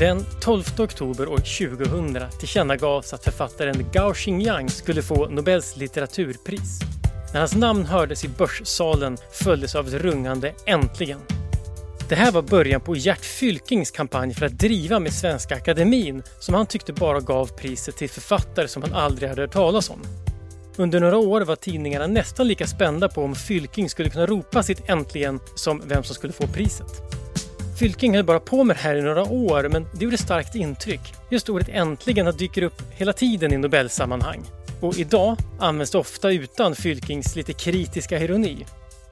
Den 12 oktober år 2000 tillkännagavs att författaren Gao Xingyang skulle få Nobels litteraturpris. När hans namn hördes i Börssalen följdes av ett rungande “Äntligen!” Det här var början på Gert Fylkings kampanj för att driva med Svenska Akademin som han tyckte bara gav priset till författare som han aldrig hade hört talas om. Under några år var tidningarna nästan lika spända på om Fylking skulle kunna ropa sitt äntligen som vem som skulle få priset. Fylking höll bara på med det här i några år men det gjorde starkt intryck. Just ordet äntligen dyker upp hela tiden i Nobelsammanhang. Och idag används det ofta utan Fylkings lite kritiska ironi.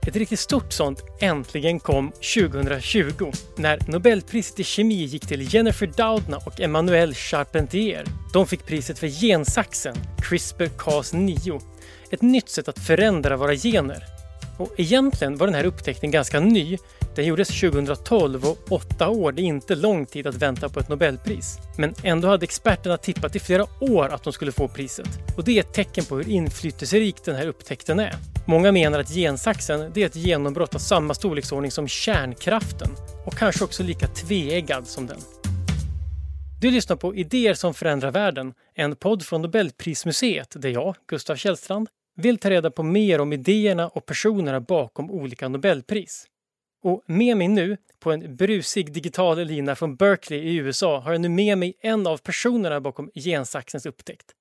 Ett riktigt stort sånt äntligen kom 2020 när Nobelpriset i kemi gick till Jennifer Doudna och Emmanuel Charpentier. De fick priset för gensaxen CRISPR-Cas9. Ett nytt sätt att förändra våra gener. Och egentligen var den här upptäckten ganska ny den gjordes 2012 och åtta år, det är inte lång tid att vänta på ett Nobelpris. Men ändå hade experterna tippat i flera år att de skulle få priset. Och det är ett tecken på hur inflytelserik den här upptäckten är. Många menar att gensaxen det är ett genombrott av samma storleksordning som kärnkraften och kanske också lika tveeggad som den. Du lyssnar på Idéer som förändrar världen, en podd från Nobelprismuseet där jag, Gustav Källstrand, vill ta reda på mer om idéerna och personerna bakom olika Nobelpris. Och med mig nu, på en brusig digital lina från Berkeley i USA, har jag nu med mig en av personerna bakom gensaxens upptäckt.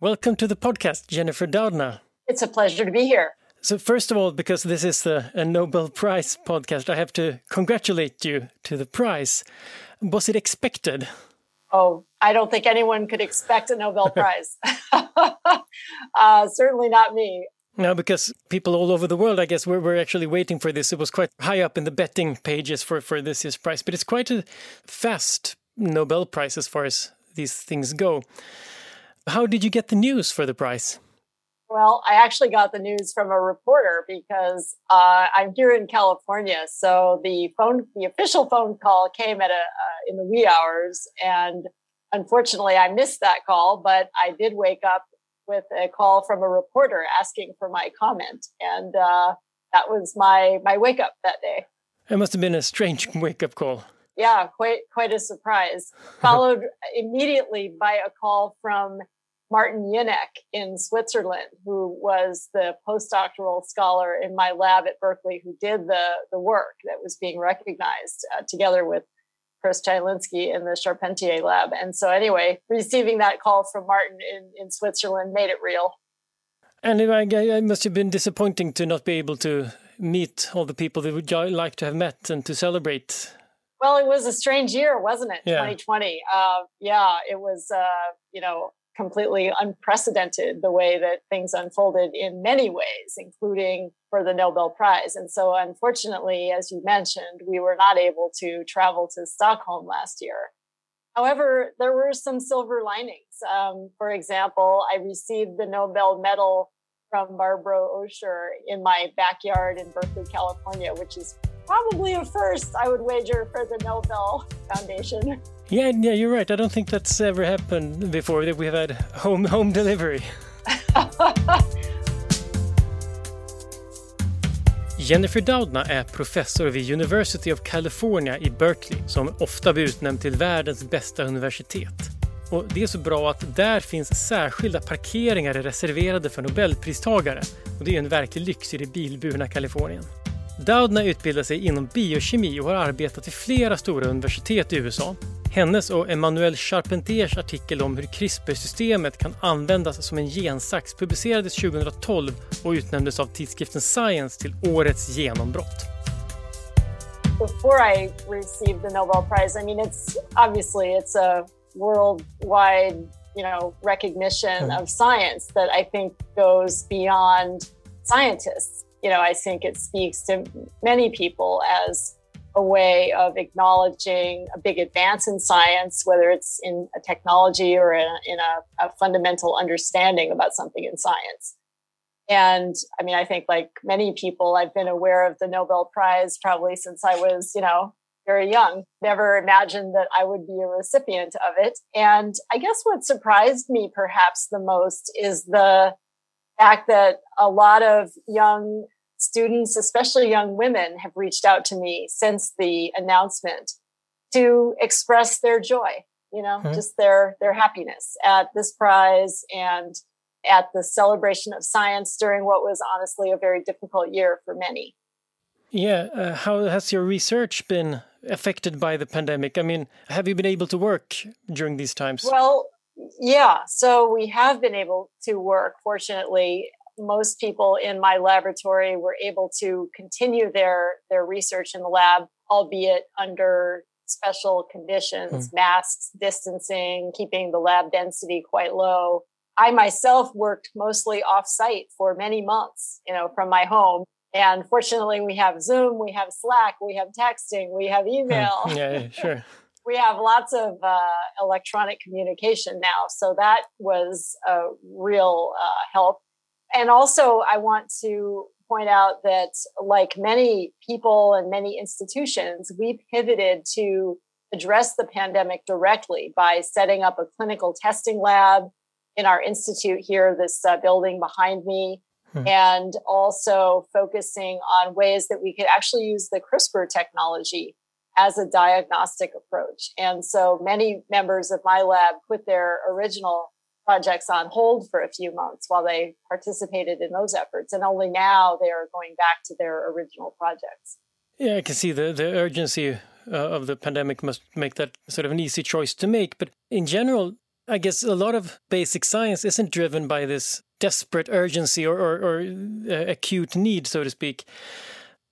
Welcome to the podcast, Jennifer Doudna. It's a pleasure to be here. So, first of all, because this is a, a Nobel Prize podcast, I have to congratulate you to the prize. Was it expected? Oh, I don't think anyone could expect a Nobel Prize. uh, certainly not me. No, because people all over the world, I guess, were, were actually waiting for this. It was quite high up in the betting pages for, for this year's prize, but it's quite a fast Nobel Prize as far as these things go. How did you get the news for the prize? Well, I actually got the news from a reporter because uh, I'm here in California. So the phone, the official phone call came at a uh, in the wee hours, and unfortunately, I missed that call. But I did wake up with a call from a reporter asking for my comment, and uh, that was my my wake up that day. It must have been a strange wake up call. Yeah, quite quite a surprise. Followed immediately by a call from Martin Jinek in Switzerland, who was the postdoctoral scholar in my lab at Berkeley, who did the the work that was being recognized uh, together with Chris Chylinski in the Charpentier lab. And so, anyway, receiving that call from Martin in, in Switzerland made it real. And it must have been disappointing to not be able to meet all the people that would like to have met and to celebrate. Well, it was a strange year, wasn't it? Yeah. 2020. Uh, yeah, it was, uh, you know, completely unprecedented the way that things unfolded in many ways, including for the Nobel Prize. And so, unfortunately, as you mentioned, we were not able to travel to Stockholm last year. However, there were some silver linings. Um, for example, I received the Nobel Medal from Barbro Osher in my backyard in Berkeley, California, which is probably a first, I would wager, for the Nobel Foundation. Yeah, yeah, you're right. I don't think that's ever happened before that we've had home home delivery. Jennifer Doudna är professor vid University of California i Berkeley som ofta blir utnämnd till världens bästa universitet. Och det är så bra att där finns särskilda parkeringar reserverade för nobelpristagare. Och det är en verklig lyx i det bilburna Kalifornien. Doudna utbildar sig inom biokemi och har arbetat vid flera stora universitet i USA. Hennes och Emmanuel Charpentiers artikel om hur CRISPR-systemet kan användas som en gensax publicerades 2012 och utnämndes av tidskriften Science till årets genombrott. Before I received the Nobel Prize, I mean it's obviously it's a worldwide, you know, recognition mm. of science that I think goes beyond scientists. You know, I think it speaks to many people as a way of acknowledging a big advance in science, whether it's in a technology or in, a, in a, a, fundamental understanding about something in science. And I mean, I think like many people, I've been aware of the Nobel Prize probably since I was, you know, very young. Never imagined that I would be a recipient of it. And I guess what surprised me perhaps the most is the fact that a lot of young students, especially young women, have reached out to me since the announcement to express their joy, you know, mm-hmm. just their their happiness at this prize and at the celebration of science during what was honestly a very difficult year for many. Yeah, uh, how has your research been affected by the pandemic? I mean, have you been able to work during these times? Well, yeah, so we have been able to work. Fortunately, most people in my laboratory were able to continue their their research in the lab, albeit under special conditions, mm. masks, distancing, keeping the lab density quite low. I myself worked mostly off site for many months, you know, from my home. And fortunately, we have Zoom, we have Slack, we have texting, we have hmm. email. yeah, yeah, sure. we have lots of uh, electronic communication now. So that was a real uh, help. And also, I want to point out that, like many people and many institutions, we pivoted to address the pandemic directly by setting up a clinical testing lab in our institute here, this uh, building behind me, hmm. and also focusing on ways that we could actually use the CRISPR technology as a diagnostic approach. And so many members of my lab put their original projects on hold for a few months while they participated in those efforts. And only now they are going back to their original projects. Yeah, I can see the, the urgency uh, of the pandemic must make that sort of an easy choice to make. But in general, I guess a lot of basic science isn't driven by this desperate urgency or, or, or uh, acute need, so to speak.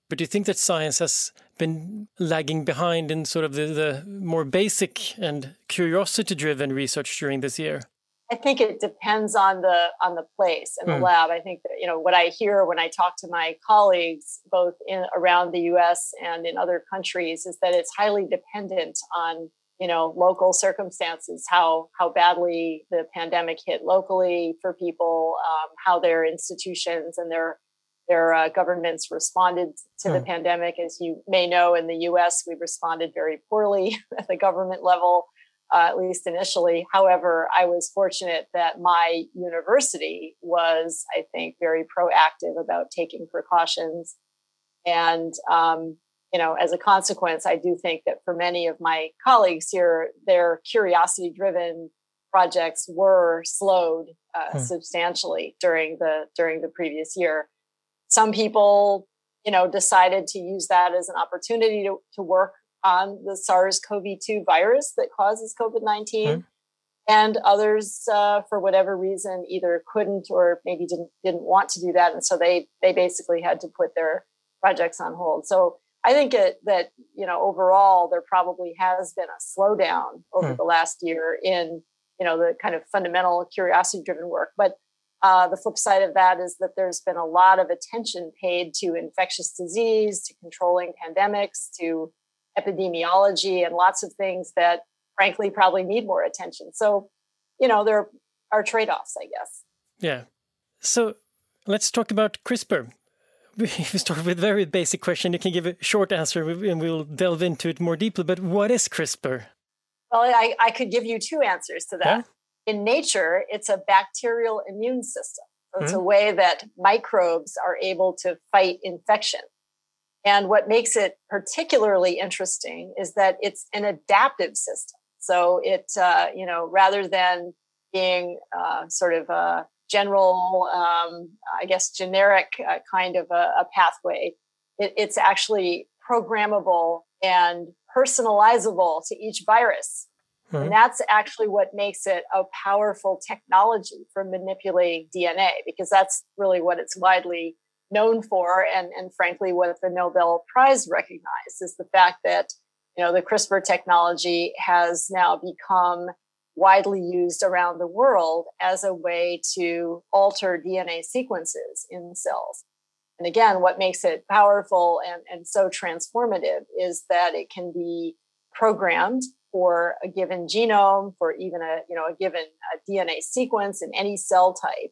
But do you think that science has been lagging behind in sort of the, the more basic and curiosity driven research during this year? I think it depends on the on the place and the mm. lab. I think that you know what I hear when I talk to my colleagues, both in around the U.S. and in other countries, is that it's highly dependent on you know local circumstances how how badly the pandemic hit locally for people um, how their institutions and their their uh, governments responded to the hmm. pandemic as you may know in the us we responded very poorly at the government level uh, at least initially however i was fortunate that my university was i think very proactive about taking precautions and um, you know, as a consequence, I do think that for many of my colleagues here, their curiosity driven projects were slowed uh, hmm. substantially during the during the previous year. Some people, you know, decided to use that as an opportunity to, to work on the SARS-CoV-2 virus that causes COVID-19. Hmm. And others, uh, for whatever reason, either couldn't or maybe didn't didn't want to do that, and so they they basically had to put their projects on hold. So I think it, that you know overall there probably has been a slowdown over hmm. the last year in you know the kind of fundamental curiosity driven work, but uh, the flip side of that is that there's been a lot of attention paid to infectious disease, to controlling pandemics, to epidemiology, and lots of things that frankly probably need more attention. So, you know, there are trade offs, I guess. Yeah. So let's talk about CRISPR. we start with a very basic question, you can give a short answer and we'll delve into it more deeply. But what is CRISPR? Well, I, I could give you two answers to that. In nature, it's a bacterial immune system. it's mm-hmm. a way that microbes are able to fight infection. And what makes it particularly interesting is that it's an adaptive system. So it, uh, you know, rather than being uh, sort of a general, um, I guess, generic uh, kind of a, a pathway. It, it's actually programmable and personalizable to each virus. Mm-hmm. And that's actually what makes it a powerful technology for manipulating DNA, because that's really what it's widely known for. And, and frankly, what the Nobel Prize recognized is the fact that, you know, the CRISPR technology has now become widely used around the world as a way to alter DNA sequences in cells. And again, what makes it powerful and, and so transformative is that it can be programmed for a given genome, for even a, you know, a given uh, a DNA sequence in any cell type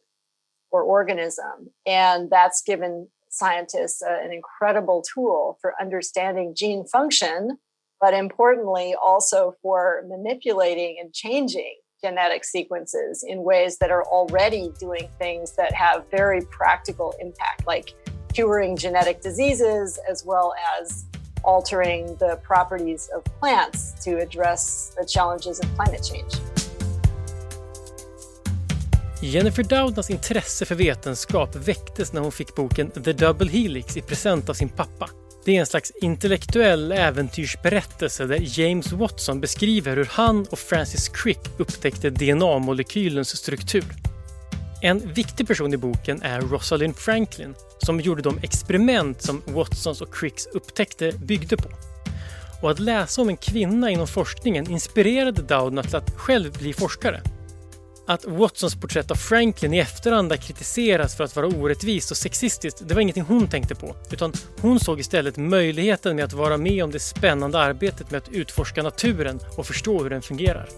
or organism. And that's given scientists uh, an incredible tool for understanding gene function but importantly, also for manipulating and changing genetic sequences in ways that are already doing things that have very practical impact, like curing genetic diseases as well as altering the properties of plants to address the challenges of climate change. Jennifer Doudnas intresse för vetenskap väcktes när hon fick boken The Double Helix i present av sin pappa. Det är en slags intellektuell äventyrsberättelse där James Watson beskriver hur han och Francis Crick upptäckte DNA-molekylens struktur. En viktig person i boken är Rosalind Franklin som gjorde de experiment som Watsons och Cricks upptäckte byggde på. Och att läsa om en kvinna inom forskningen inspirerade Doudna till att själv bli forskare. Att Watsons porträtt av Franklin i efterhand kritiseras för att vara orättvist och sexistiskt, det var ingenting hon tänkte på. Utan hon såg istället möjligheten med att vara med om det spännande arbetet med att utforska naturen och förstå hur den fungerar.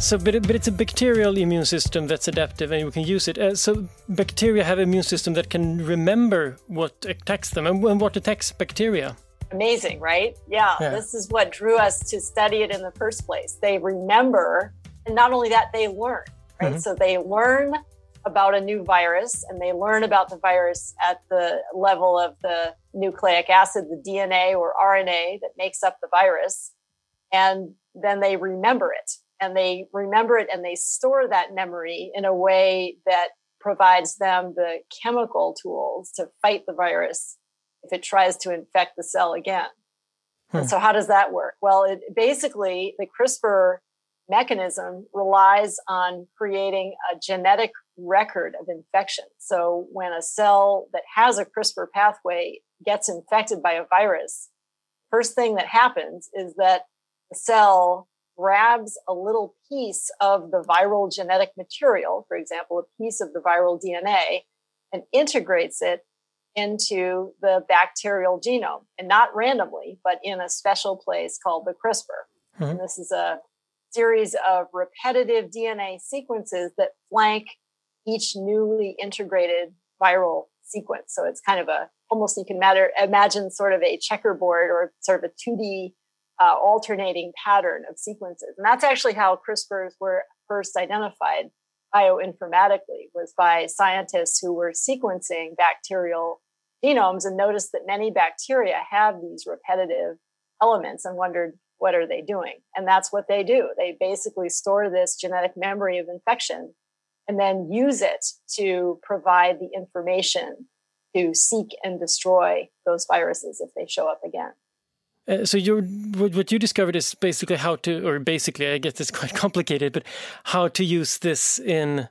So, but, but it's a bacterial immune system that's adaptive and you can use it. Uh, so, bacteria have immune system that can remember what attacks them and, and what attacks bacteria. Amazing, right? Yeah, yeah, this is what drew us to study it in the first place. They remember, and not only that, they learn, right? Mm-hmm. So they learn about a new virus and they learn about the virus at the level of the nucleic acid, the DNA or RNA that makes up the virus. And then they remember it and they remember it and they store that memory in a way that provides them the chemical tools to fight the virus if it tries to infect the cell again. Hmm. So, how does that work? Well, it basically the CRISPR mechanism relies on creating a genetic record of infection. So, when a cell that has a CRISPR pathway gets infected by a virus, first thing that happens is that the cell grabs a little piece of the viral genetic material, for example, a piece of the viral DNA, and integrates it into the bacterial genome and not randomly, but in a special place called the CRISPR. Mm-hmm. And this is a series of repetitive DNA sequences that flank each newly integrated viral sequence. So it's kind of a almost you can matter, imagine sort of a checkerboard or sort of a 2D uh, alternating pattern of sequences. And that's actually how CRISPRs were first identified bioinformatically was by scientists who were sequencing bacterial genomes and noticed that many bacteria have these repetitive elements and wondered what are they doing. And that's what they do. They basically store this genetic memory of infection and then use it to provide the information to seek and destroy those viruses if they show up again. Uh, so you what you discovered is basically how to or basically i guess it's quite complicated but how to use this in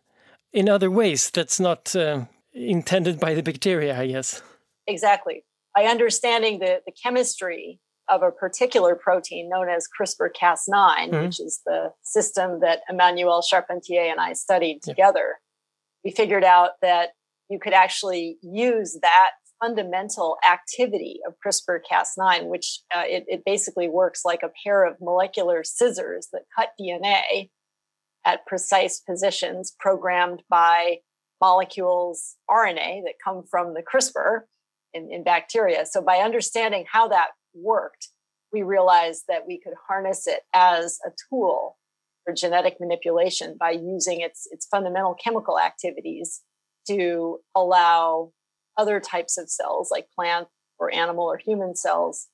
in other ways that's not uh, intended by the bacteria i guess Exactly. By understanding the, the chemistry of a particular protein known as CRISPR Cas9, mm-hmm. which is the system that Emmanuelle Charpentier and I studied yeah. together, we figured out that you could actually use that fundamental activity of CRISPR Cas9, which uh, it, it basically works like a pair of molecular scissors that cut DNA at precise positions programmed by molecules RNA that come from the CRISPR in, in bacteria. So by understanding how that worked, we realized that we could harness it as a tool for genetic manipulation by using its its fundamental chemical activities to allow other types of cells like plant or animal or human cells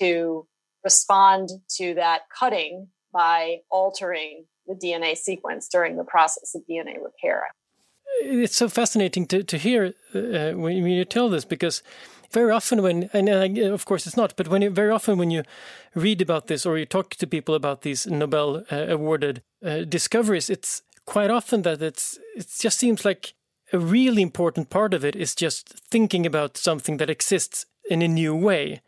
to respond to that cutting by altering the DNA sequence during the process of DNA repair it's so fascinating to to hear uh, when you tell this because very often when and uh, of course it's not but when you, very often when you read about this or you talk to people about these Nobel uh, awarded uh, discoveries it's quite often that it's it just seems like a really important part of it is just thinking about something that exists in a new way.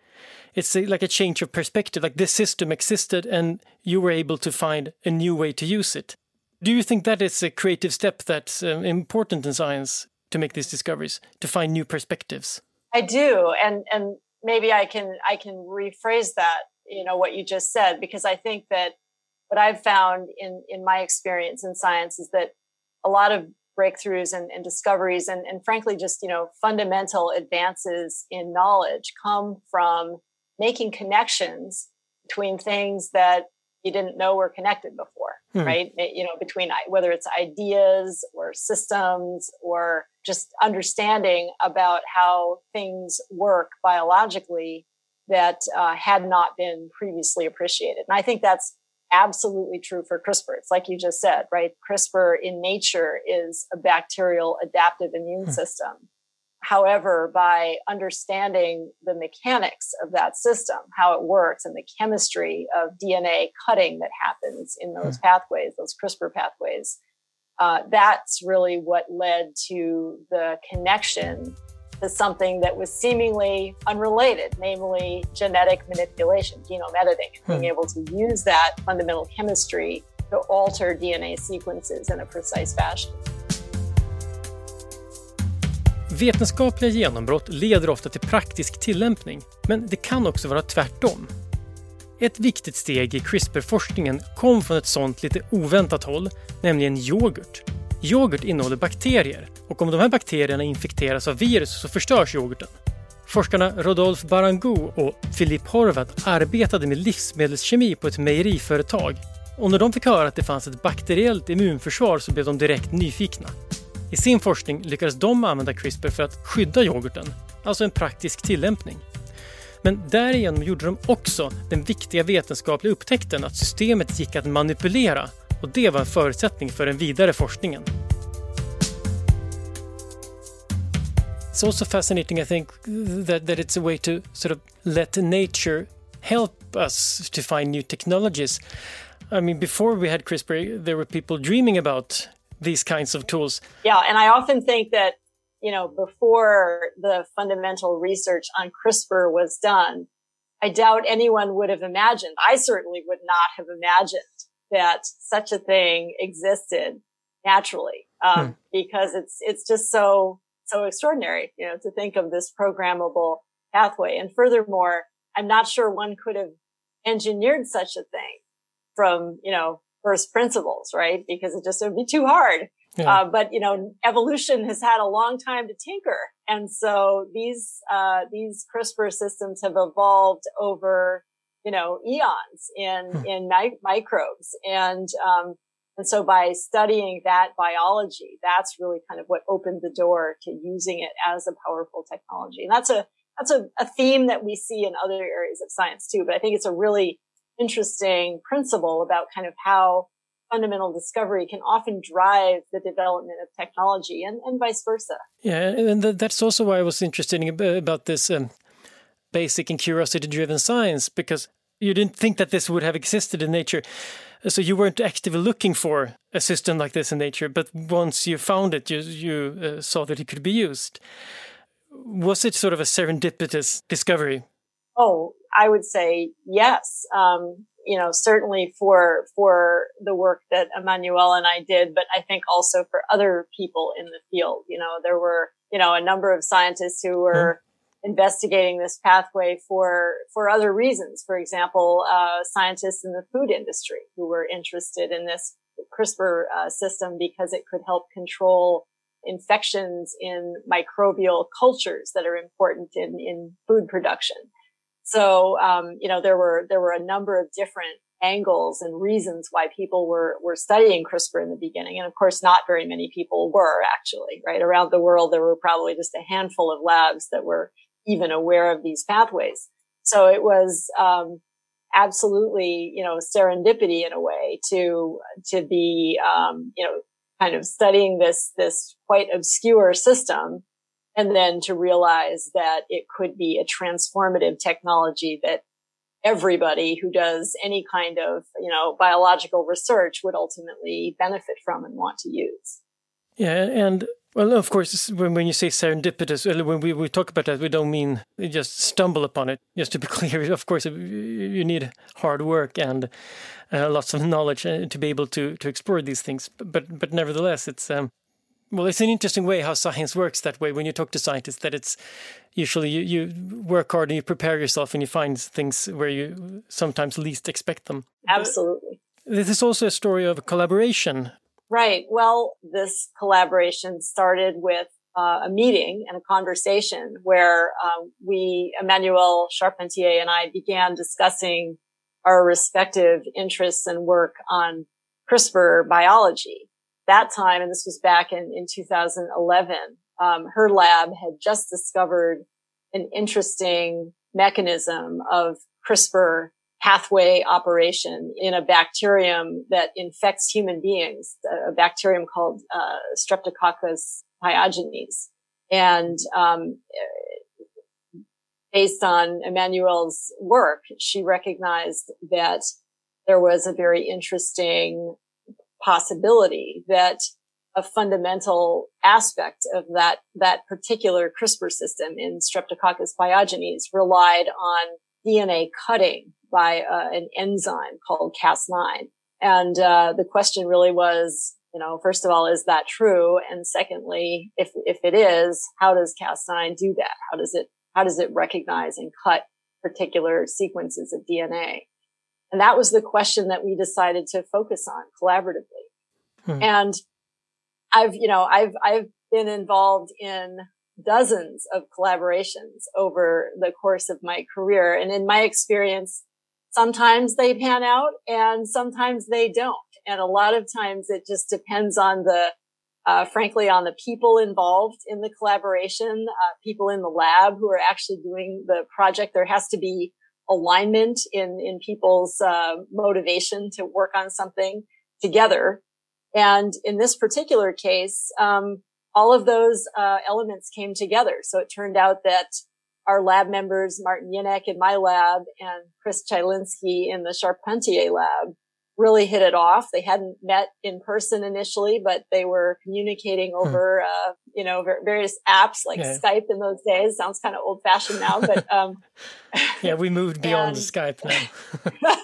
It's a, like a change of perspective like this system existed and you were able to find a new way to use it do you think that is a creative step that's um, important in science to make these discoveries, to find new perspectives? I do, and and maybe I can I can rephrase that. You know what you just said because I think that what I've found in in my experience in science is that a lot of breakthroughs and, and discoveries and, and frankly just you know fundamental advances in knowledge come from making connections between things that you didn't know were connected before, hmm. right? It, you know, between whether it's ideas or systems or just understanding about how things work biologically that uh, had not been previously appreciated. And I think that's absolutely true for CRISPR. It's like you just said, right? CRISPR in nature is a bacterial adaptive immune hmm. system. However, by understanding the mechanics of that system, how it works, and the chemistry of DNA cutting that happens in those hmm. pathways, those CRISPR pathways, uh, that's really what led to the connection to something that was seemingly unrelated, namely genetic manipulation, genome editing, and being hmm. able to use that fundamental chemistry to alter DNA sequences in a precise fashion. Vetenskapliga genombrott leder ofta till praktisk tillämpning, men det kan också vara tvärtom. Ett viktigt steg i CRISPR-forskningen kom från ett sånt lite oväntat håll, nämligen yoghurt. Yoghurt innehåller bakterier och om de här bakterierna infekteras av virus så förstörs yoghurten. Forskarna Rodolphe Barangou och Philippe Horvath arbetade med livsmedelskemi på ett mejeriföretag och när de fick höra att det fanns ett bakteriellt immunförsvar så blev de direkt nyfikna. I sin forskning lyckades de använda CRISPR för att skydda yoghurten, alltså en praktisk tillämpning. Men därigenom gjorde de också den viktiga vetenskapliga upptäckten att systemet gick att manipulera och det var en förutsättning för den vidare forskningen. It's also fascinating, I think, that, that it's a way to sort of let nature help us to find new technologies. I mean, before we had CRISPR, there were people dreaming about these kinds of tools. Yeah, and I often think that, you know, before the fundamental research on CRISPR was done, I doubt anyone would have imagined, I certainly would not have imagined that such a thing existed naturally, um, hmm. because it's, it's just so, so extraordinary, you know, to think of this programmable pathway. And furthermore, I'm not sure one could have engineered such a thing from, you know, first principles, right? Because it just would be too hard. Yeah. Uh, but you know, evolution has had a long time to tinker, and so these uh, these CRISPR systems have evolved over you know eons in hmm. in mi- microbes, and um, and so by studying that biology, that's really kind of what opened the door to using it as a powerful technology, and that's a that's a, a theme that we see in other areas of science too. But I think it's a really interesting principle about kind of how fundamental discovery can often drive the development of technology and, and vice versa. Yeah, and that's also why I was interested in, about this um, basic and curiosity driven science because you didn't think that this would have existed in nature. So you weren't actively looking for a system like this in nature, but once you found it, you, you uh, saw that it could be used. Was it sort of a serendipitous discovery? Oh, I would say yes. Um, you know, certainly for, for the work that Emmanuelle and I did, but I think also for other people in the field. You know, there were, you know, a number of scientists who were mm-hmm. investigating this pathway for, for other reasons. For example, uh, scientists in the food industry who were interested in this CRISPR uh, system because it could help control infections in microbial cultures that are important in, in food production. So, um, you know, there were, there were a number of different angles and reasons why people were, were studying CRISPR in the beginning. And of course, not very many people were actually, right? Around the world, there were probably just a handful of labs that were even aware of these pathways. So it was, um, absolutely, you know, serendipity in a way to, to be, um, you know, kind of studying this, this quite obscure system and then to realize that it could be a transformative technology that everybody who does any kind of, you know, biological research would ultimately benefit from and want to use. Yeah, and well, of course, when, when you say serendipitous, when we, we talk about that, we don't mean just stumble upon it. Just to be clear, of course, you need hard work and uh, lots of knowledge uh, to be able to to explore these things. But but nevertheless, it's um, well, it's an interesting way how science works that way. When you talk to scientists, that it's usually you, you work hard and you prepare yourself and you find things where you sometimes least expect them. Absolutely. This is also a story of a collaboration. Right. Well, this collaboration started with uh, a meeting and a conversation where um, we, Emmanuelle Charpentier and I began discussing our respective interests and work on CRISPR biology. That time, and this was back in, in 2011, um, her lab had just discovered an interesting mechanism of CRISPR pathway operation in a bacterium that infects human beings, a bacterium called uh, Streptococcus pyogenes. And um, based on Emmanuelle's work, she recognized that there was a very interesting possibility that a fundamental aspect of that, that particular CRISPR system in Streptococcus pyogenes relied on DNA cutting by uh, an enzyme called Cas9. And uh, the question really was, you know, first of all, is that true? And secondly, if if it is, how does Cas9 do that? How does it how does it recognize and cut particular sequences of DNA? And that was the question that we decided to focus on collaboratively. Hmm. And I've, you know, I've, I've been involved in dozens of collaborations over the course of my career. And in my experience, sometimes they pan out and sometimes they don't. And a lot of times it just depends on the, uh, frankly, on the people involved in the collaboration, uh, people in the lab who are actually doing the project. There has to be alignment in, in people's, uh, motivation to work on something together. And in this particular case, um, all of those uh, elements came together. So it turned out that our lab members, Martin Jinek in my lab and Chris Chylinski in the Charpentier lab, really hit it off. They hadn't met in person initially, but they were communicating hmm. over, hmm. uh, you know, various apps like yeah. Skype in those days. Sounds kind of old fashioned now, but, um, yeah, we moved beyond and, Skype now.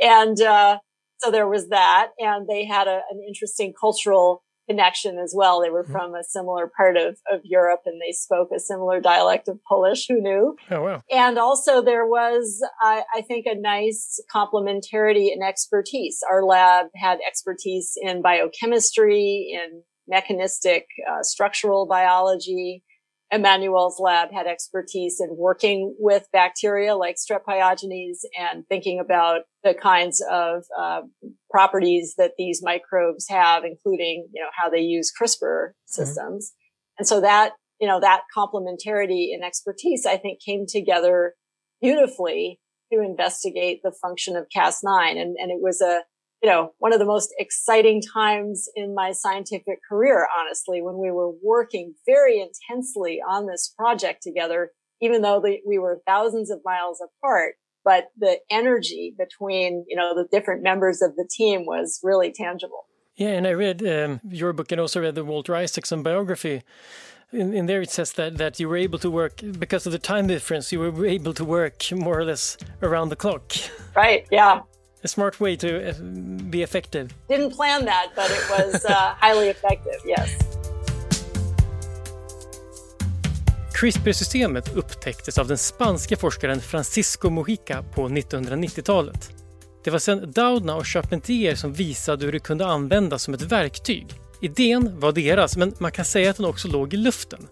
and, uh, so there was that. And they had a, an interesting cultural connection as well. They were mm-hmm. from a similar part of, of Europe and they spoke a similar dialect of Polish. Who knew? Oh, wow. And also there was, I, I think, a nice complementarity in expertise. Our lab had expertise in biochemistry, in mechanistic uh, structural biology, Emmanuelle's lab had expertise in working with bacteria like strep pyogenes and thinking about the kinds of uh, properties that these microbes have, including, you know, how they use CRISPR mm-hmm. systems. Mm-hmm. And so that, you know, that complementarity and expertise, I think came together beautifully to investigate the function of Cas9. And, and it was a, you know, one of the most exciting times in my scientific career, honestly, when we were working very intensely on this project together, even though the, we were thousands of miles apart. But the energy between, you know, the different members of the team was really tangible. Yeah, and I read um, your book and also read the Walter Isaacson biography. In, in, there it says that, that you were able to work because of the time difference you were able to work more or less around the clock right yeah a smart way to uh, be effective. Didn't plan that, but it was uh, highly effective, yes. CRISPR-systemet upptäcktes av den spanska forskaren Francisco Mojica på 1990-talet. Det var sedan Doudna och Charpentier som visade hur det kunde användas som ett verktyg. Idén var deras, men man kan säga att den också låg i luften.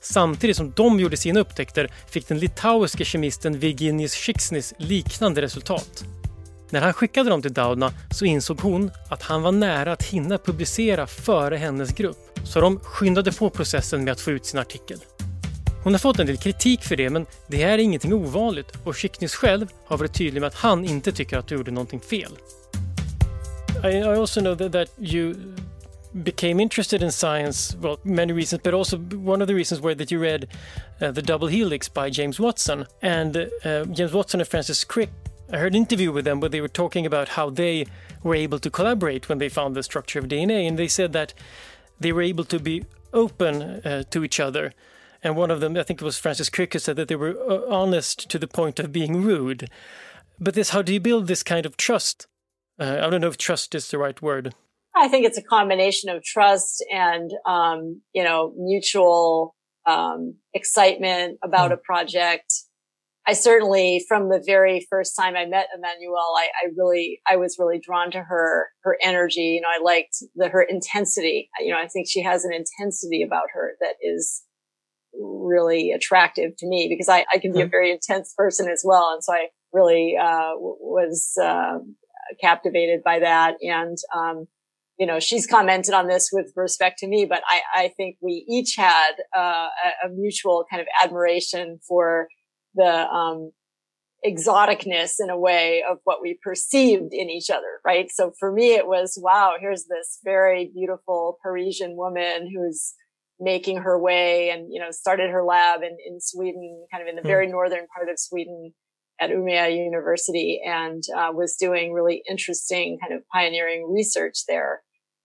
Samtidigt som de gjorde sina upptäckter fick den litauiske kemisten Virginijus Šiksnis liknande resultat. När han skickade dem till Doudna så insåg hon att han var nära att hinna publicera före hennes grupp, så de skyndade på processen med att få ut sin artikel. Hon har fått en del kritik för det, men det är ingenting ovanligt och Schicknis själv har varit tydlig med att han inte tycker att du gjorde någonting fel. I, I also know that, that you became interested in science, well, many reasons, but also one of the reasons were that you read uh, The Double Helix by James Watson. And uh, James Watson and Francis Crick I heard an interview with them where they were talking about how they were able to collaborate when they found the structure of DNA, and they said that they were able to be open uh, to each other. And one of them, I think it was Francis Crick, said that they were uh, honest to the point of being rude. But this, how do you build this kind of trust? Uh, I don't know if trust is the right word. I think it's a combination of trust and, um, you know, mutual um, excitement about mm. a project I certainly, from the very first time I met Emmanuelle, I, I, really, I was really drawn to her, her energy. You know, I liked the, her intensity. You know, I think she has an intensity about her that is really attractive to me because I, I can be a mm-hmm. very intense person as well. And so I, really uh, was uh, captivated by that. And um, you know, she's commented on this with respect to me, but I, I think we each had uh, a, a, mutual kind of admiration for the um, exoticness in a way of what we perceived in each other, right? So for me, it was, wow, here's this very beautiful Parisian woman who's making her way and, you know, started her lab in, in Sweden, kind of in the mm. very northern part of Sweden at Umeå University and uh, was doing really interesting kind of pioneering research there.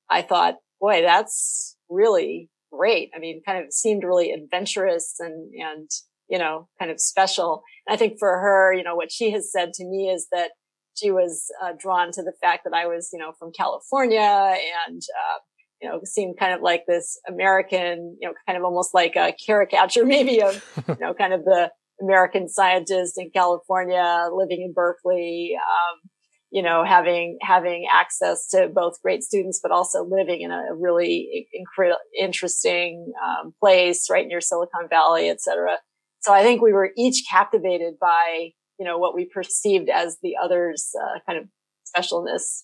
I thought, boy, that's really great. I mean, kind of seemed really adventurous and, and, you know, kind of special. And I think for her, you know, what she has said to me is that she was uh, drawn to the fact that I was, you know, from California and, uh, you know, seemed kind of like this American, you know, kind of almost like a caricature maybe of, you know, kind of the American scientist in California living in Berkeley, um, you know, having, having access to both great students, but also living in a really incredible, interesting, um, place right near Silicon Valley, et cetera. So I think we were each captivated by, you know, what we perceived as the other's uh, kind of specialness.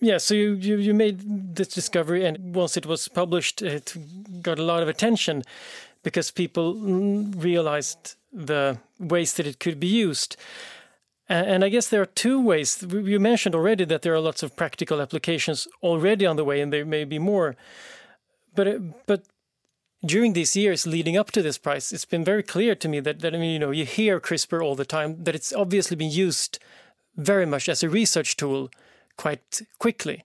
Yeah, so you, you, you made this discovery, and once it was published, it got a lot of attention because people realized the ways that it could be used. And I guess there are two ways. You mentioned already that there are lots of practical applications already on the way, and there may be more. But but during these years leading up to this price, it's been very clear to me that, that I mean, you know, you hear CRISPR all the time, that it's obviously been used very much as a research tool quite quickly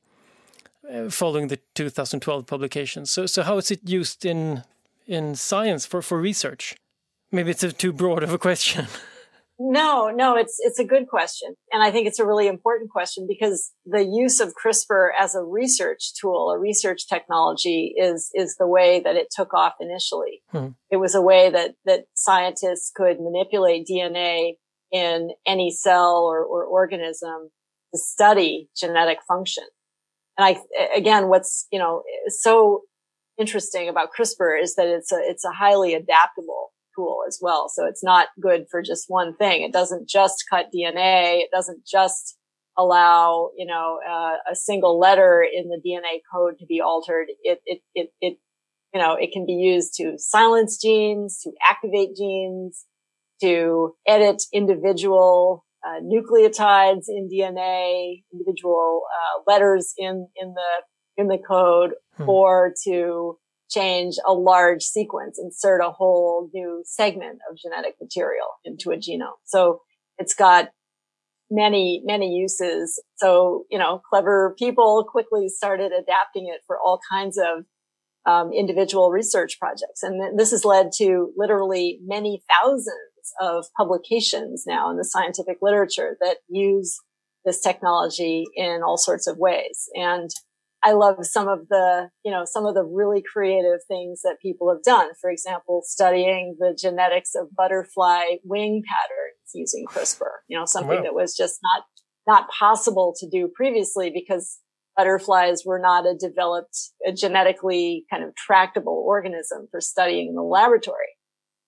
uh, following the 2012 publication. So, so how is it used in in science for, for research? Maybe it's a too broad of a question. No, no, it's, it's a good question. And I think it's a really important question because the use of CRISPR as a research tool, a research technology is, is the way that it took off initially. Hmm. It was a way that, that scientists could manipulate DNA in any cell or, or organism to study genetic function. And I, again, what's, you know, so interesting about CRISPR is that it's a, it's a highly adaptable tool as well. So it's not good for just one thing. It doesn't just cut DNA. It doesn't just allow, you know, uh, a single letter in the DNA code to be altered. It, it, it, it, you know, it can be used to silence genes, to activate genes, to edit individual uh, nucleotides in DNA, individual uh, letters in in the in the code, hmm. or to change a large sequence, insert a whole new segment of genetic material into a genome. So it's got many, many uses. So, you know, clever people quickly started adapting it for all kinds of um, individual research projects. And this has led to literally many thousands of publications now in the scientific literature that use this technology in all sorts of ways. And I love some of the, you know, some of the really creative things that people have done. For example, studying the genetics of butterfly wing patterns using CRISPR, you know, something wow. that was just not, not possible to do previously because butterflies were not a developed, a genetically kind of tractable organism for studying in the laboratory.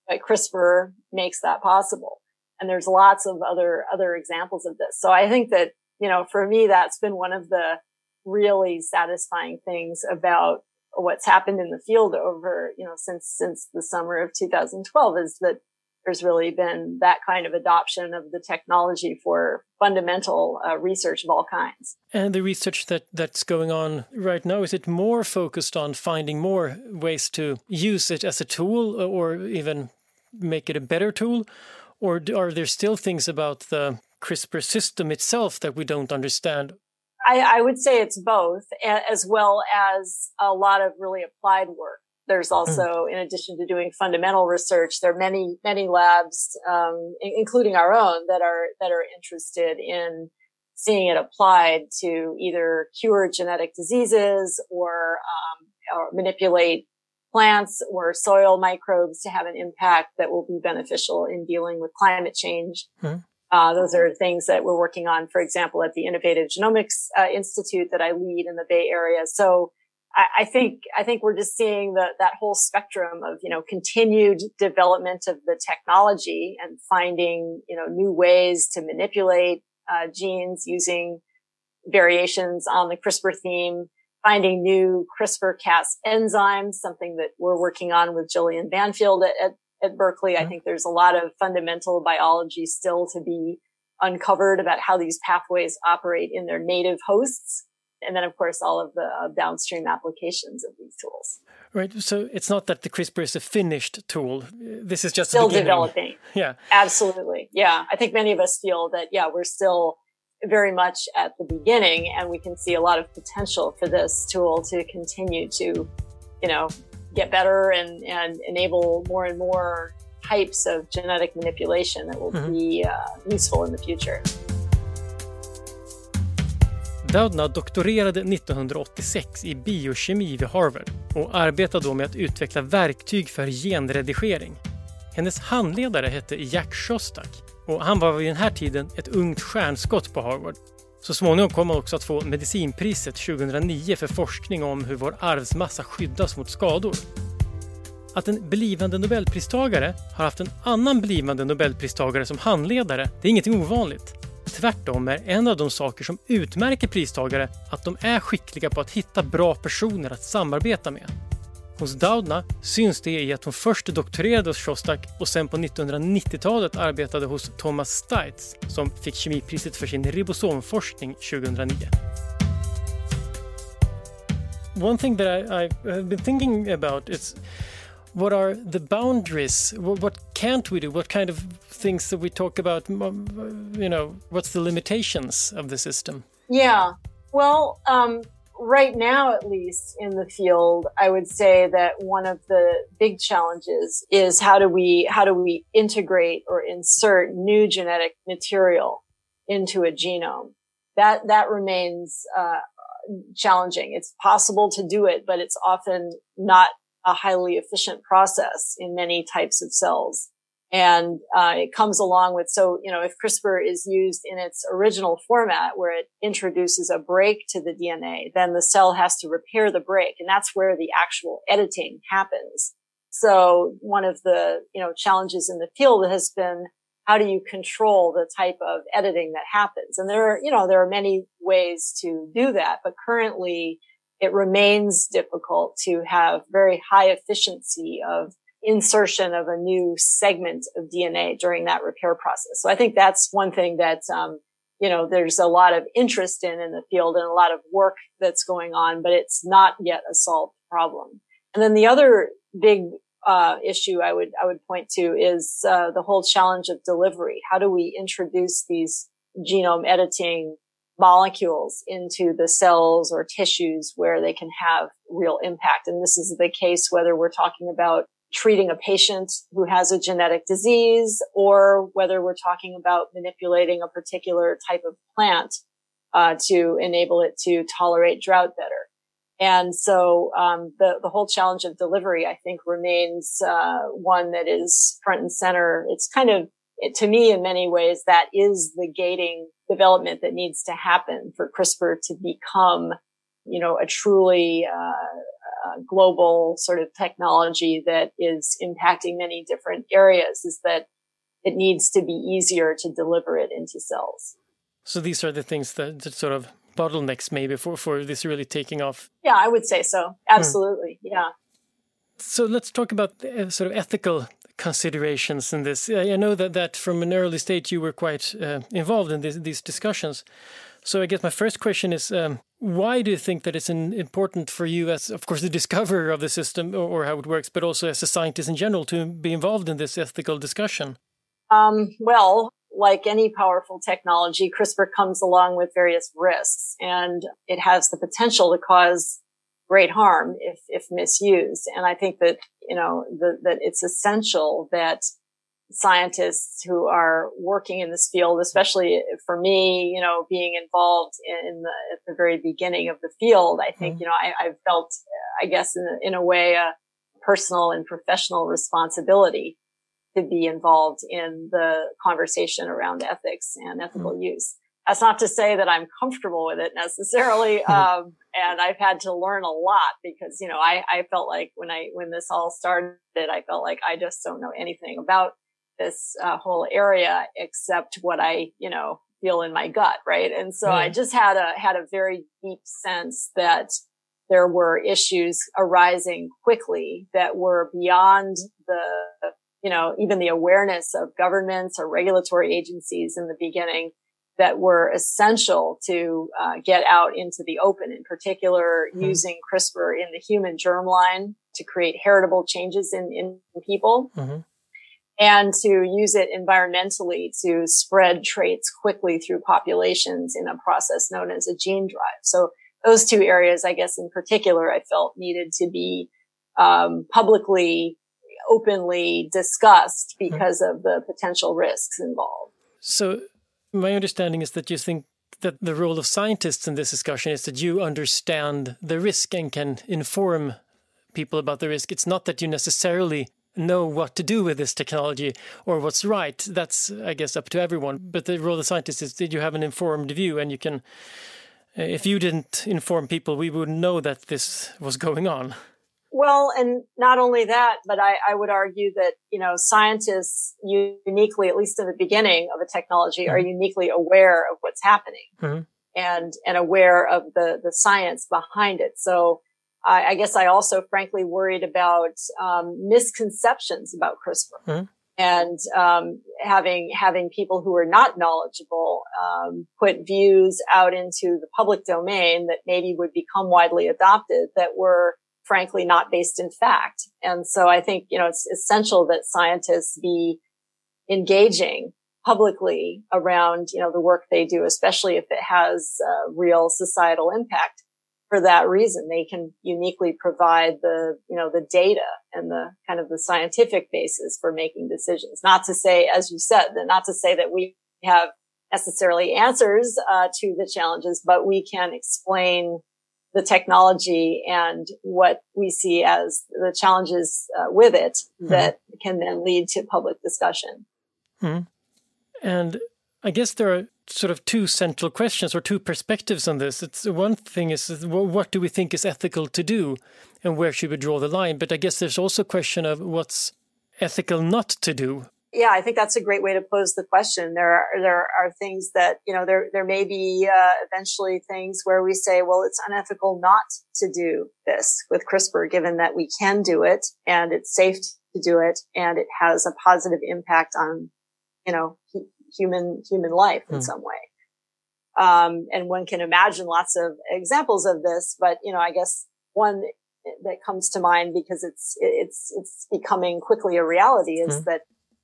But CRISPR makes that possible. And there's lots of other, other examples of this. So I think that, you know, for me, that's been one of the, really satisfying things about what's happened in the field over, you know, since, since the summer of 2012 is that there's really been that kind of adoption of the technology for fundamental uh, research of all kinds. And the research that that's going on right now is it more focused on finding more ways to use it as a tool, or even make it a better tool, or are there still things about the CRISPR system itself that we don't understand? I, I would say it's both, as well as a lot of really applied work. There's hmm. also, in addition to doing fundamental research, there are many, many labs, um, including our own, that are that are interested in seeing it applied to either cure genetic diseases or, um, or manipulate plants or soil microbes to have an impact that will be beneficial in dealing with climate change. Mm-hmm. Uh, those are things that we're working on, for example, at the Innovative Genomics uh, Institute that I lead in the Bay Area. So I, I, think I think we're just seeing the, that whole spectrum of you know continued development of the technology and finding you know new ways to manipulate uh, genes using variations on the CRISPR theme, finding new CRISPR-Cas enzymes, something that we're working on with Jillian Banfield at, at, at Berkeley. Mm-hmm. I think there's a lot of fundamental biology still to be uncovered about how these pathways operate in their native hosts. And then, of course, all of the uh, downstream applications of these tools. Right. So it's not that the CRISPR is a finished tool. This is just still developing. Yeah. Absolutely. Yeah. I think many of us feel that, yeah, we're still very much at the beginning and we can see a lot of potential for this tool to continue to, you know, get better and, and enable more and more types of genetic manipulation that will mm-hmm. be uh, useful in the future. Doudna doktorerade 1986 i biokemi vid Harvard och arbetade då med att utveckla verktyg för genredigering. Hennes handledare hette Jack Shostak och han var vid den här tiden ett ungt stjärnskott på Harvard. Så småningom kom han också att få medicinpriset 2009 för forskning om hur vår arvsmassa skyddas mot skador. Att en blivande nobelpristagare har haft en annan blivande nobelpristagare som handledare, det är ingenting ovanligt. Tvärtom är en av de saker som utmärker pristagare att de är skickliga på att hitta bra personer att samarbeta med. Hos Doudna syns det i att hon först doktorerade hos Shostak och sen på 1990-talet arbetade hos Thomas Stites som fick kemipriset för sin ribosomforskning 2009. One thing that I, I've uh, been thinking about is what are the boundaries? What can't we do? What kind of things that we talk about? You know, what's the limitations of the system? Yeah. Well, um, right now, at least in the field, I would say that one of the big challenges is how do we, how do we integrate or insert new genetic material into a genome? That, that remains, uh, challenging. It's possible to do it, but it's often not a highly efficient process in many types of cells. And uh, it comes along with, so, you know, if CRISPR is used in its original format where it introduces a break to the DNA, then the cell has to repair the break. And that's where the actual editing happens. So one of the, you know, challenges in the field has been how do you control the type of editing that happens? And there are, you know, there are many ways to do that, but currently it remains difficult to have very high efficiency of insertion of a new segment of DNA during that repair process. So I think that's one thing that, um, you know, there's a lot of interest in in the field and a lot of work that's going on, but it's not yet a solved problem. And then the other big uh, issue I would I would point to is uh, the whole challenge of delivery. How do we introduce these genome editing molecules into the cells or tissues where they can have real impact. And this is the case whether we're talking about treating a patient who has a genetic disease or whether we're talking about manipulating a particular type of plant uh, to enable it to tolerate drought better. And so um, the the whole challenge of delivery, I think, remains uh, one that is front and center. It's kind of to me, in many ways, that is the gating development that needs to happen for CRISPR to become, you know, a truly uh, global sort of technology that is impacting many different areas. Is that it needs to be easier to deliver it into cells. So these are the things that, that sort of bottlenecks maybe for, for this really taking off. Yeah, I would say so. Absolutely. Hmm. Yeah. So let's talk about the, uh, sort of ethical considerations in this. I know that, that from an early stage you were quite uh, involved in this, these discussions. So I guess my first question is um, why do you think that it's an, important for you as, of course, the discoverer of the system or, or, how it works, but also as a scientist in general to be involved in this ethical discussion? Um, well, like any powerful technology, CRISPR comes along with various risks and it has the potential to cause great harm if, if misused. And I think that, you know, the, that it's essential that scientists who are working in this field, especially for me, you know, being involved in the, at the very beginning of the field, I think, mm-hmm. you know, I, have felt, I guess, in, in a way, a personal and professional responsibility to be involved in the conversation around ethics and ethical mm-hmm. use. that's not to say that I'm comfortable with it necessarily. um, and I've had to learn a lot because, you know, I, I felt like when I, when this all started, I felt like I just don't know anything about this uh, whole area except what I, you know, feel in my gut. Right. And so I just had a, had a very deep sense that there were issues arising quickly that were beyond the, you know, even the awareness of governments or regulatory agencies in the beginning that were essential to uh, get out into the open, in particular mm-hmm. using CRISPR in the human germline to create heritable changes in, in people. Mm-hmm. And to use it environmentally to spread traits quickly through populations in a process known as a gene drive. So those two areas, I guess, in particular, I felt needed to be um, publicly, openly discussed mm-hmm. because of the potential risks involved. So my understanding is that you think that the role of scientists in this discussion is that you understand the risk and can inform people about the risk. It's not that you necessarily know what to do with this technology or what's right. That's, I guess, up to everyone. But the role of the scientists is that you have an informed view and you can. If you didn't inform people, we wouldn't know that this was going on. Well, and not only that, but I, I, would argue that, you know, scientists uniquely, at least in the beginning of a technology, mm-hmm. are uniquely aware of what's happening mm-hmm. and, and aware of the, the science behind it. So I, I guess I also frankly worried about, um, misconceptions about CRISPR. Mm-hmm. And um, having having people who are not knowledgeable um, put views out into the public domain that maybe would become widely adopted that were frankly not based in fact. And so I think, you know, it's essential that scientists be engaging publicly around, you know, the work they do, especially if it has uh, real societal impact. For that reason, they can uniquely provide the, you know, the data and the kind of the scientific basis for making decisions. Not to say, as you said, that not to say that we have necessarily answers uh, to the challenges, but we can explain the technology and what we see as the challenges uh, with it mm-hmm. that can then lead to public discussion. Mm-hmm. And I guess there are sort of two central questions or two perspectives on this. It's one thing is what do we think is ethical to do, and where should we draw the line? But I guess there's also a question of what's ethical not to do yeah, I think that's a great way to pose the question. There are, there are things that, you know, there, there may be, uh, eventually things where we say, well, it's unethical not to do this with CRISPR, given that we can do it and it's safe to do it and it has a positive impact on, you know, human, human life in mm. some way. Um, and one can imagine lots of examples of this, but, you know, I guess one that comes to mind because it's, it's, it's becoming quickly a reality is mm. that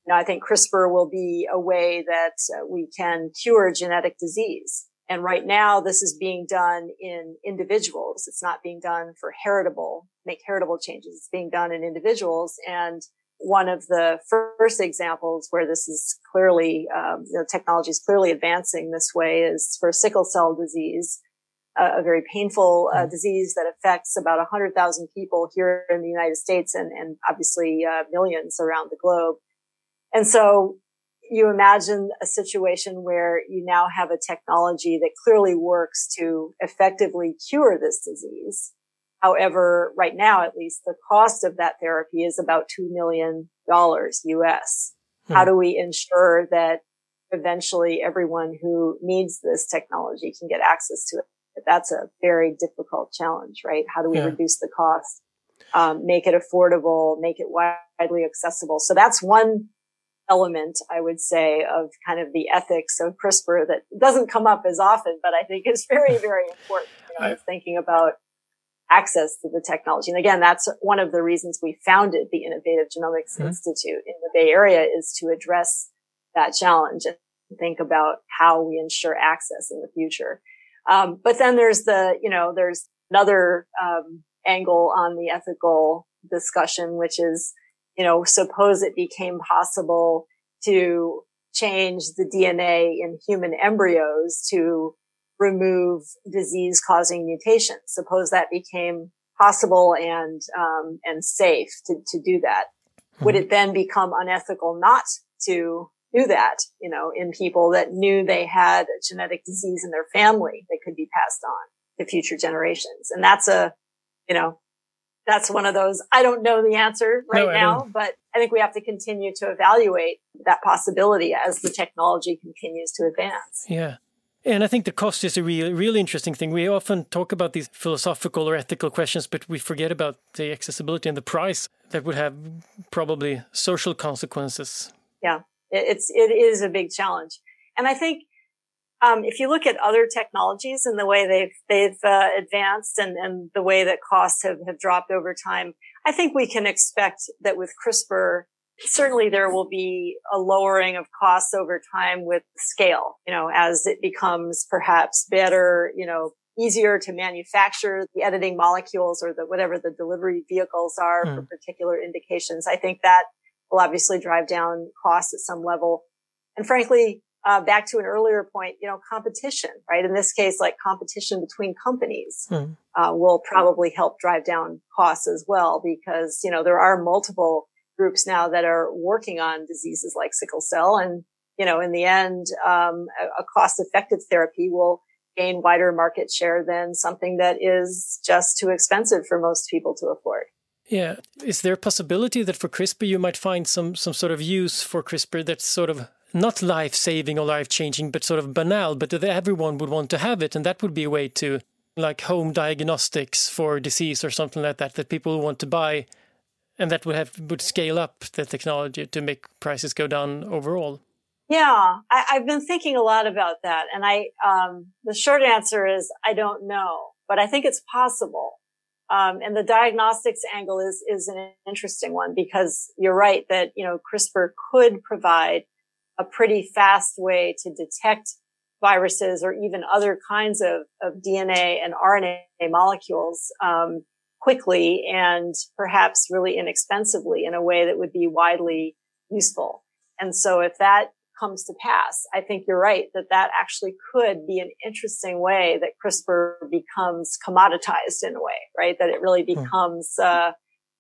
know, I think CRISPR will be a way that uh, we can cure genetic disease. And right now, this is being done in individuals. It's not being done for heritable, make heritable changes. It's being done in individuals. And one of the first examples where this is clearly, um, you know, technology is clearly advancing this way is for sickle cell disease, a, a very painful uh, mm-hmm. disease that affects about 100,000 people here in the United States and, and obviously uh, millions around the globe. And so you imagine a situation where you now have a technology that clearly works to effectively cure this disease. However, right now, at least the cost of that therapy is about $2 million US. Hmm. How do we ensure that eventually everyone who needs this technology can get access to it? That's a very difficult challenge, right? How do we yeah. reduce the cost, um, make it affordable, make it widely accessible? So that's one element, I would say, of kind of the ethics of CRISPR that doesn't come up as often, but I think is very, very important. You know, I, thinking about access to the technology. And again, that's one of the reasons we founded the Innovative Genomics mm-hmm. Institute in the Bay Area is to address that challenge and think about how we ensure access in the future. Um, but then there's the, you know, there's another um, angle on the ethical discussion, which is you know, suppose it became possible to change the DNA in human embryos to remove disease causing mutations. Suppose that became possible and, um, and safe to, to do that. Mm-hmm. Would it then become unethical not to do that, you know, in people that knew they had a genetic disease in their family that could be passed on to future generations. And that's a, you know, that's one of those, I don't know the answer right no, now, but I think we have to continue to evaluate that possibility as the technology continues to advance. Yeah. And I think the cost is a really, really interesting thing. We often talk about these philosophical or ethical questions, but we forget about the accessibility and the price that would have probably social consequences. Yeah, it's it is a big challenge, and I think um, if you look at other technologies and the way they've they've uh, advanced and and the way that costs have have dropped over time, I think we can expect that with CRISPR, certainly there will be a lowering of costs over time with scale. You know, as it becomes perhaps better, you know, easier to manufacture the editing molecules or the whatever the delivery vehicles are mm. for particular indications. I think that will obviously drive down costs at some level. And frankly, uh, back to an earlier point, you know, competition, right? In this case, like competition between companies mm. uh, will probably help drive down costs as well, because you know there are multiple groups now that are working on diseases like sickle cell, and you know, in the end, um, a, a cost-effective therapy will gain wider market share than something that is just too expensive for most people to afford. Yeah, is there a possibility that for CRISPR you might find some some sort of use for CRISPR that's sort of not life saving or life changing, but sort of banal, but that everyone would want to have it. And that would be a way to, like, home diagnostics for disease or something like that, that people want to buy. And that would have would scale up the technology to make prices go down overall. Yeah, I, have been thinking a lot about that, and I um, the short answer is I don't know, but I think it's possible. Um, and the diagnostics angle is is an interesting one because you're right that you know CRISPR could provide a pretty fast way to detect viruses or even other kinds of, of DNA and RNA molecules um, quickly and perhaps really inexpensively in a way that would be widely useful. And so if that comes to pass, I think you're right that that actually could be an interesting way that CRISPR becomes commoditized in a way, right? That it really hmm. becomes uh,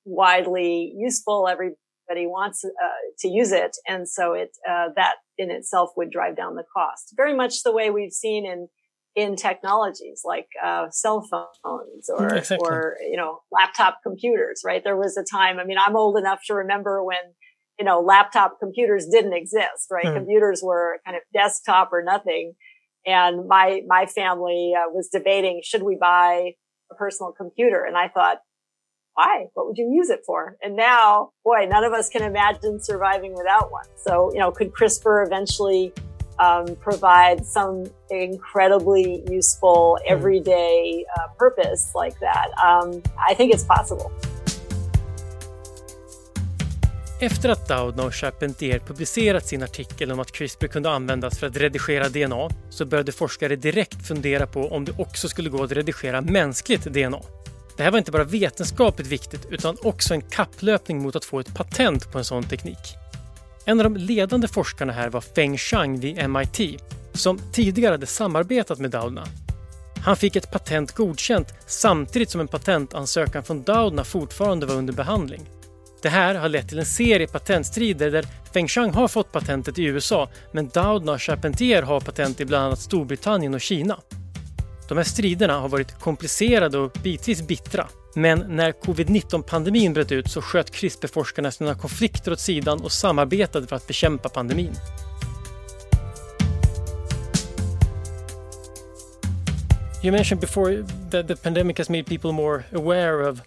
widely useful. Everybody wants uh, to use it. And so it, uh, that in itself would drive down the cost. Very much the way we've seen in, in technologies like, uh, cell phones or, exactly. or, you know, laptop computers, right? There was a time, I mean, I'm old enough to remember when, you know, laptop computers didn't exist, right? Mm. Computers were kind of desktop or nothing. And my, my family uh, was debating, should we buy a personal computer? And I thought, why? What would you use it for? And now, boy, none of us can imagine surviving without one. So, you know, could CRISPR eventually um, provide some incredibly useful hmm. everyday uh, purpose like that? Um, I think it's possible. Efter att Doudna och Charpentier publicerat sin artikel om att CRISPR kunde användas för att redigera DNA så började forskare direkt fundera på om det också skulle gå att redigera mänskligt DNA. Det här var inte bara vetenskapligt viktigt utan också en kapplöpning mot att få ett patent på en sån teknik. En av de ledande forskarna här var Feng Shang vid MIT som tidigare hade samarbetat med Doudna. Han fick ett patent godkänt samtidigt som en patentansökan från Doudna fortfarande var under behandling. Det här har lett till en serie patentstrider där Feng Shang har fått patentet i USA men Doudna och Charpentier har patent i bland annat Storbritannien och Kina. De här striderna har varit komplicerade och bitvis bittra. Men när covid-19-pandemin bröt ut så sköt CRISPR-forskarna sina konflikter åt sidan och samarbetade för att bekämpa pandemin. You mentioned before that the pandemic has made people more aware of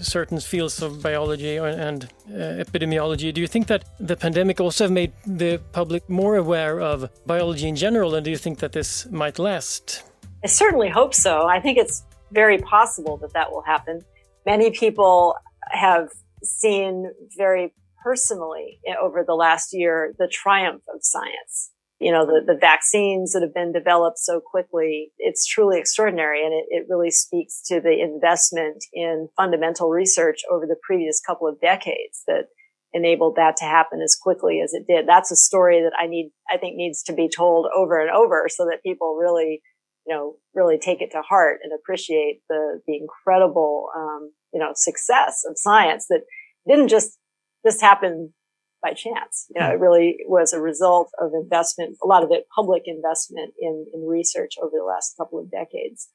certain fields of biology and uh, epidemiology. Do you think that the pandemic also have made the public more aware of biology in general, and do you think that this might last? I certainly hope so. I think it's very possible that that will happen. Many people have seen very personally over the last year the triumph of science. You know, the, the vaccines that have been developed so quickly, it's truly extraordinary. And it, it really speaks to the investment in fundamental research over the previous couple of decades that enabled that to happen as quickly as it did. That's a story that I need, I think needs to be told over and over so that people really you know, really take it to heart and appreciate the, the incredible, um, you know, success of science that didn't just, just happen by chance. You know, it really was a result of investment, a lot of it public investment in, in research over the last couple of decades.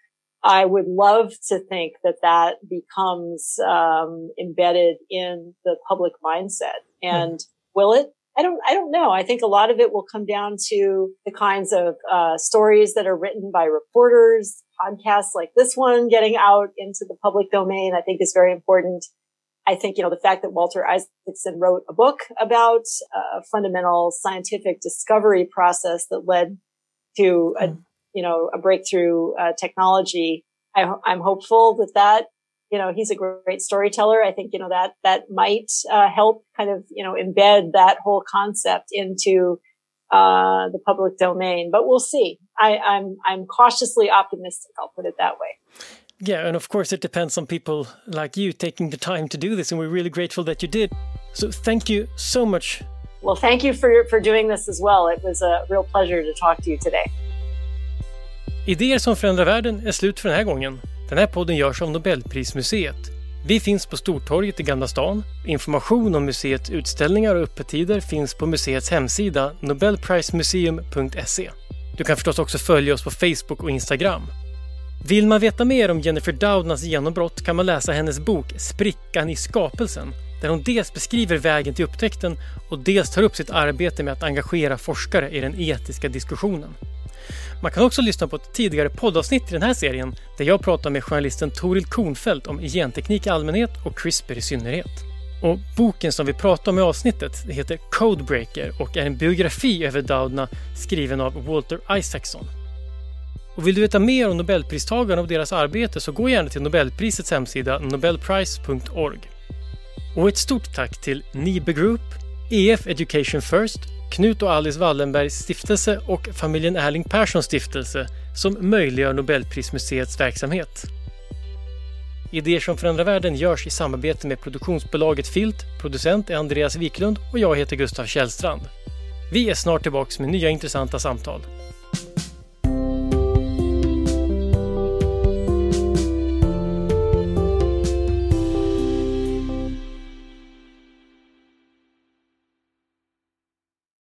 I would love to think that that becomes um, embedded in the public mindset. And mm. will it? I don't. I don't know. I think a lot of it will come down to the kinds of uh, stories that are written by reporters, podcasts like this one getting out into the public domain. I think is very important. I think you know the fact that Walter Isaacson wrote a book about a fundamental scientific discovery process that led to a mm you know, a breakthrough uh, technology. I, I'm hopeful that that, you know, he's a great storyteller. I think, you know, that, that might uh, help kind of, you know, embed that whole concept into uh, the public domain, but we'll see. I, I'm, I'm cautiously optimistic. I'll put it that way. Yeah, and of course, it depends on people like you taking the time to do this, and we're really grateful that you did. So, thank you so much. Well, thank you for for doing this as well. It was a real pleasure to talk to you today. Idéer som förändrar världen är slut för den här gången. Den här podden görs av Nobelprismuseet. Vi finns på Stortorget i Gamla stan. Information om museets utställningar och öppettider finns på museets hemsida nobelprismuseum.se. Du kan förstås också följa oss på Facebook och Instagram. Vill man veta mer om Jennifer Doudnas genombrott kan man läsa hennes bok Sprickan i skapelsen där hon dels beskriver vägen till upptäckten och dels tar upp sitt arbete med att engagera forskare i den etiska diskussionen. Man kan också lyssna på ett tidigare poddavsnitt i den här serien där jag pratar med journalisten Toril Kornfeldt om genteknik i allmänhet och CRISPR i synnerhet. Och boken som vi pratar om i avsnittet heter Codebreaker och är en biografi över Doudna skriven av Walter Isaacson. Och vill du veta mer om Nobelpristagarna och deras arbete så gå gärna till Nobelprisets hemsida nobelprice.org. Och ett stort tack till Nibe Group, EF Education First Knut och Alice Wallenbergs stiftelse och familjen Erling Perssons stiftelse som möjliggör Nobelprismuseets verksamhet. Idéer som förändrar världen görs i samarbete med produktionsbolaget Filt, producent är Andreas Wiklund och jag heter Gustav Källstrand. Vi är snart tillbaka med nya intressanta samtal.